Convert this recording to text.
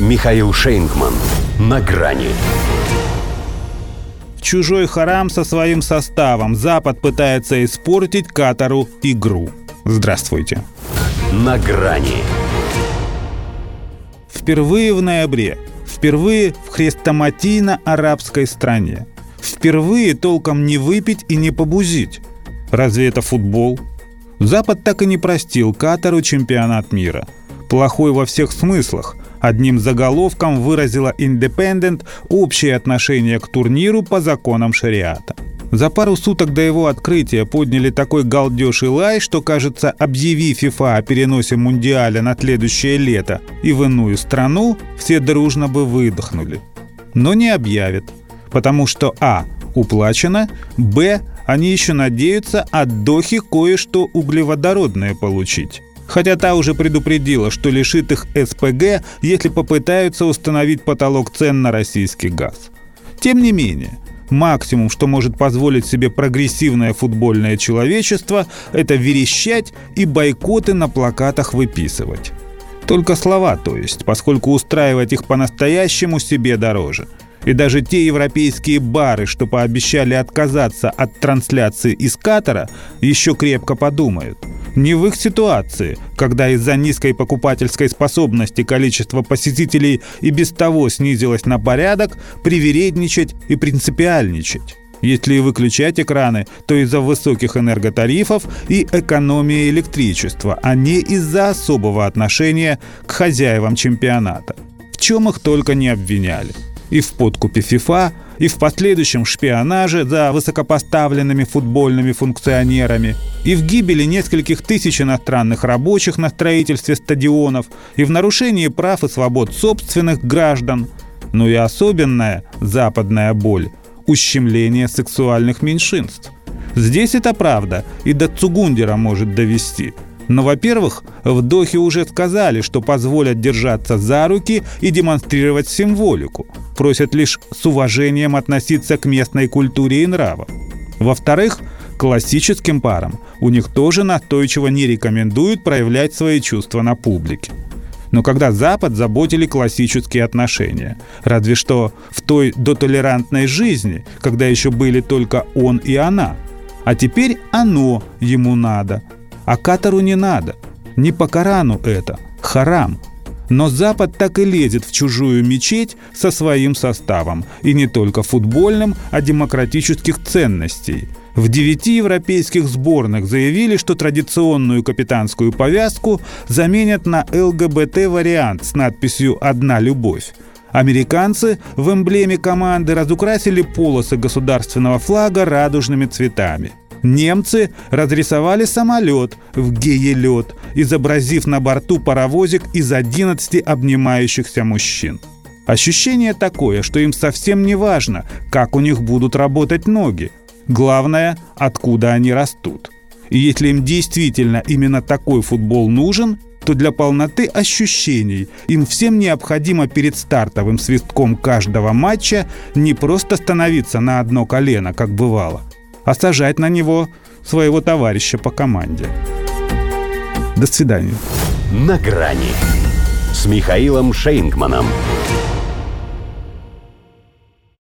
Михаил Шейнгман. На грани. Чужой харам со своим составом Запад пытается испортить Катару игру. Здравствуйте. На грани. Впервые в ноябре. Впервые в хрестоматийно-арабской стране. Впервые толком не выпить и не побузить. Разве это футбол? Запад так и не простил Катару чемпионат мира. Плохой во всех смыслах. Одним заголовком выразила Independent общее отношение к турниру по законам шариата. За пару суток до его открытия подняли такой галдеж и лай, что, кажется, объяви ФИФА о переносе Мундиаля на следующее лето и в иную страну, все дружно бы выдохнули. Но не объявят, потому что а. уплачено, б. они еще надеются от Дохи кое-что углеводородное получить. Хотя та уже предупредила, что лишит их СПГ, если попытаются установить потолок цен на российский газ. Тем не менее, максимум, что может позволить себе прогрессивное футбольное человечество, это верещать и бойкоты на плакатах выписывать. Только слова, то есть, поскольку устраивать их по-настоящему себе дороже – и даже те европейские бары, что пообещали отказаться от трансляции из Катара, еще крепко подумают. Не в их ситуации, когда из-за низкой покупательской способности количество посетителей и без того снизилось на порядок, привередничать и принципиальничать. Если выключать экраны, то из-за высоких энерготарифов и экономии электричества, а не из-за особого отношения к хозяевам чемпионата. В чем их только не обвиняли и в подкупе ФИФА, и в последующем шпионаже за высокопоставленными футбольными функционерами, и в гибели нескольких тысяч иностранных рабочих на строительстве стадионов, и в нарушении прав и свобод собственных граждан, ну и особенная западная боль – ущемление сексуальных меньшинств. Здесь это правда, и до Цугундера может довести – но, во-первых, в Дохе уже сказали, что позволят держаться за руки и демонстрировать символику. Просят лишь с уважением относиться к местной культуре и нравам. Во-вторых, классическим парам у них тоже настойчиво не рекомендуют проявлять свои чувства на публике. Но когда Запад заботили классические отношения, разве что в той дотолерантной жизни, когда еще были только он и она. А теперь оно ему надо – а Катару не надо. Не по Корану это. Харам. Но Запад так и лезет в чужую мечеть со своим составом. И не только футбольным, а демократических ценностей. В девяти европейских сборных заявили, что традиционную капитанскую повязку заменят на ЛГБТ-вариант с надписью «Одна любовь». Американцы в эмблеме команды разукрасили полосы государственного флага радужными цветами – Немцы разрисовали самолет в геелет, изобразив на борту паровозик из 11 обнимающихся мужчин. Ощущение такое, что им совсем не важно, как у них будут работать ноги. Главное, откуда они растут. И если им действительно именно такой футбол нужен, то для полноты ощущений им всем необходимо перед стартовым свистком каждого матча не просто становиться на одно колено, как бывало, а сажать на него своего товарища по команде. До свидания. На грани с Михаилом Шейнгманом.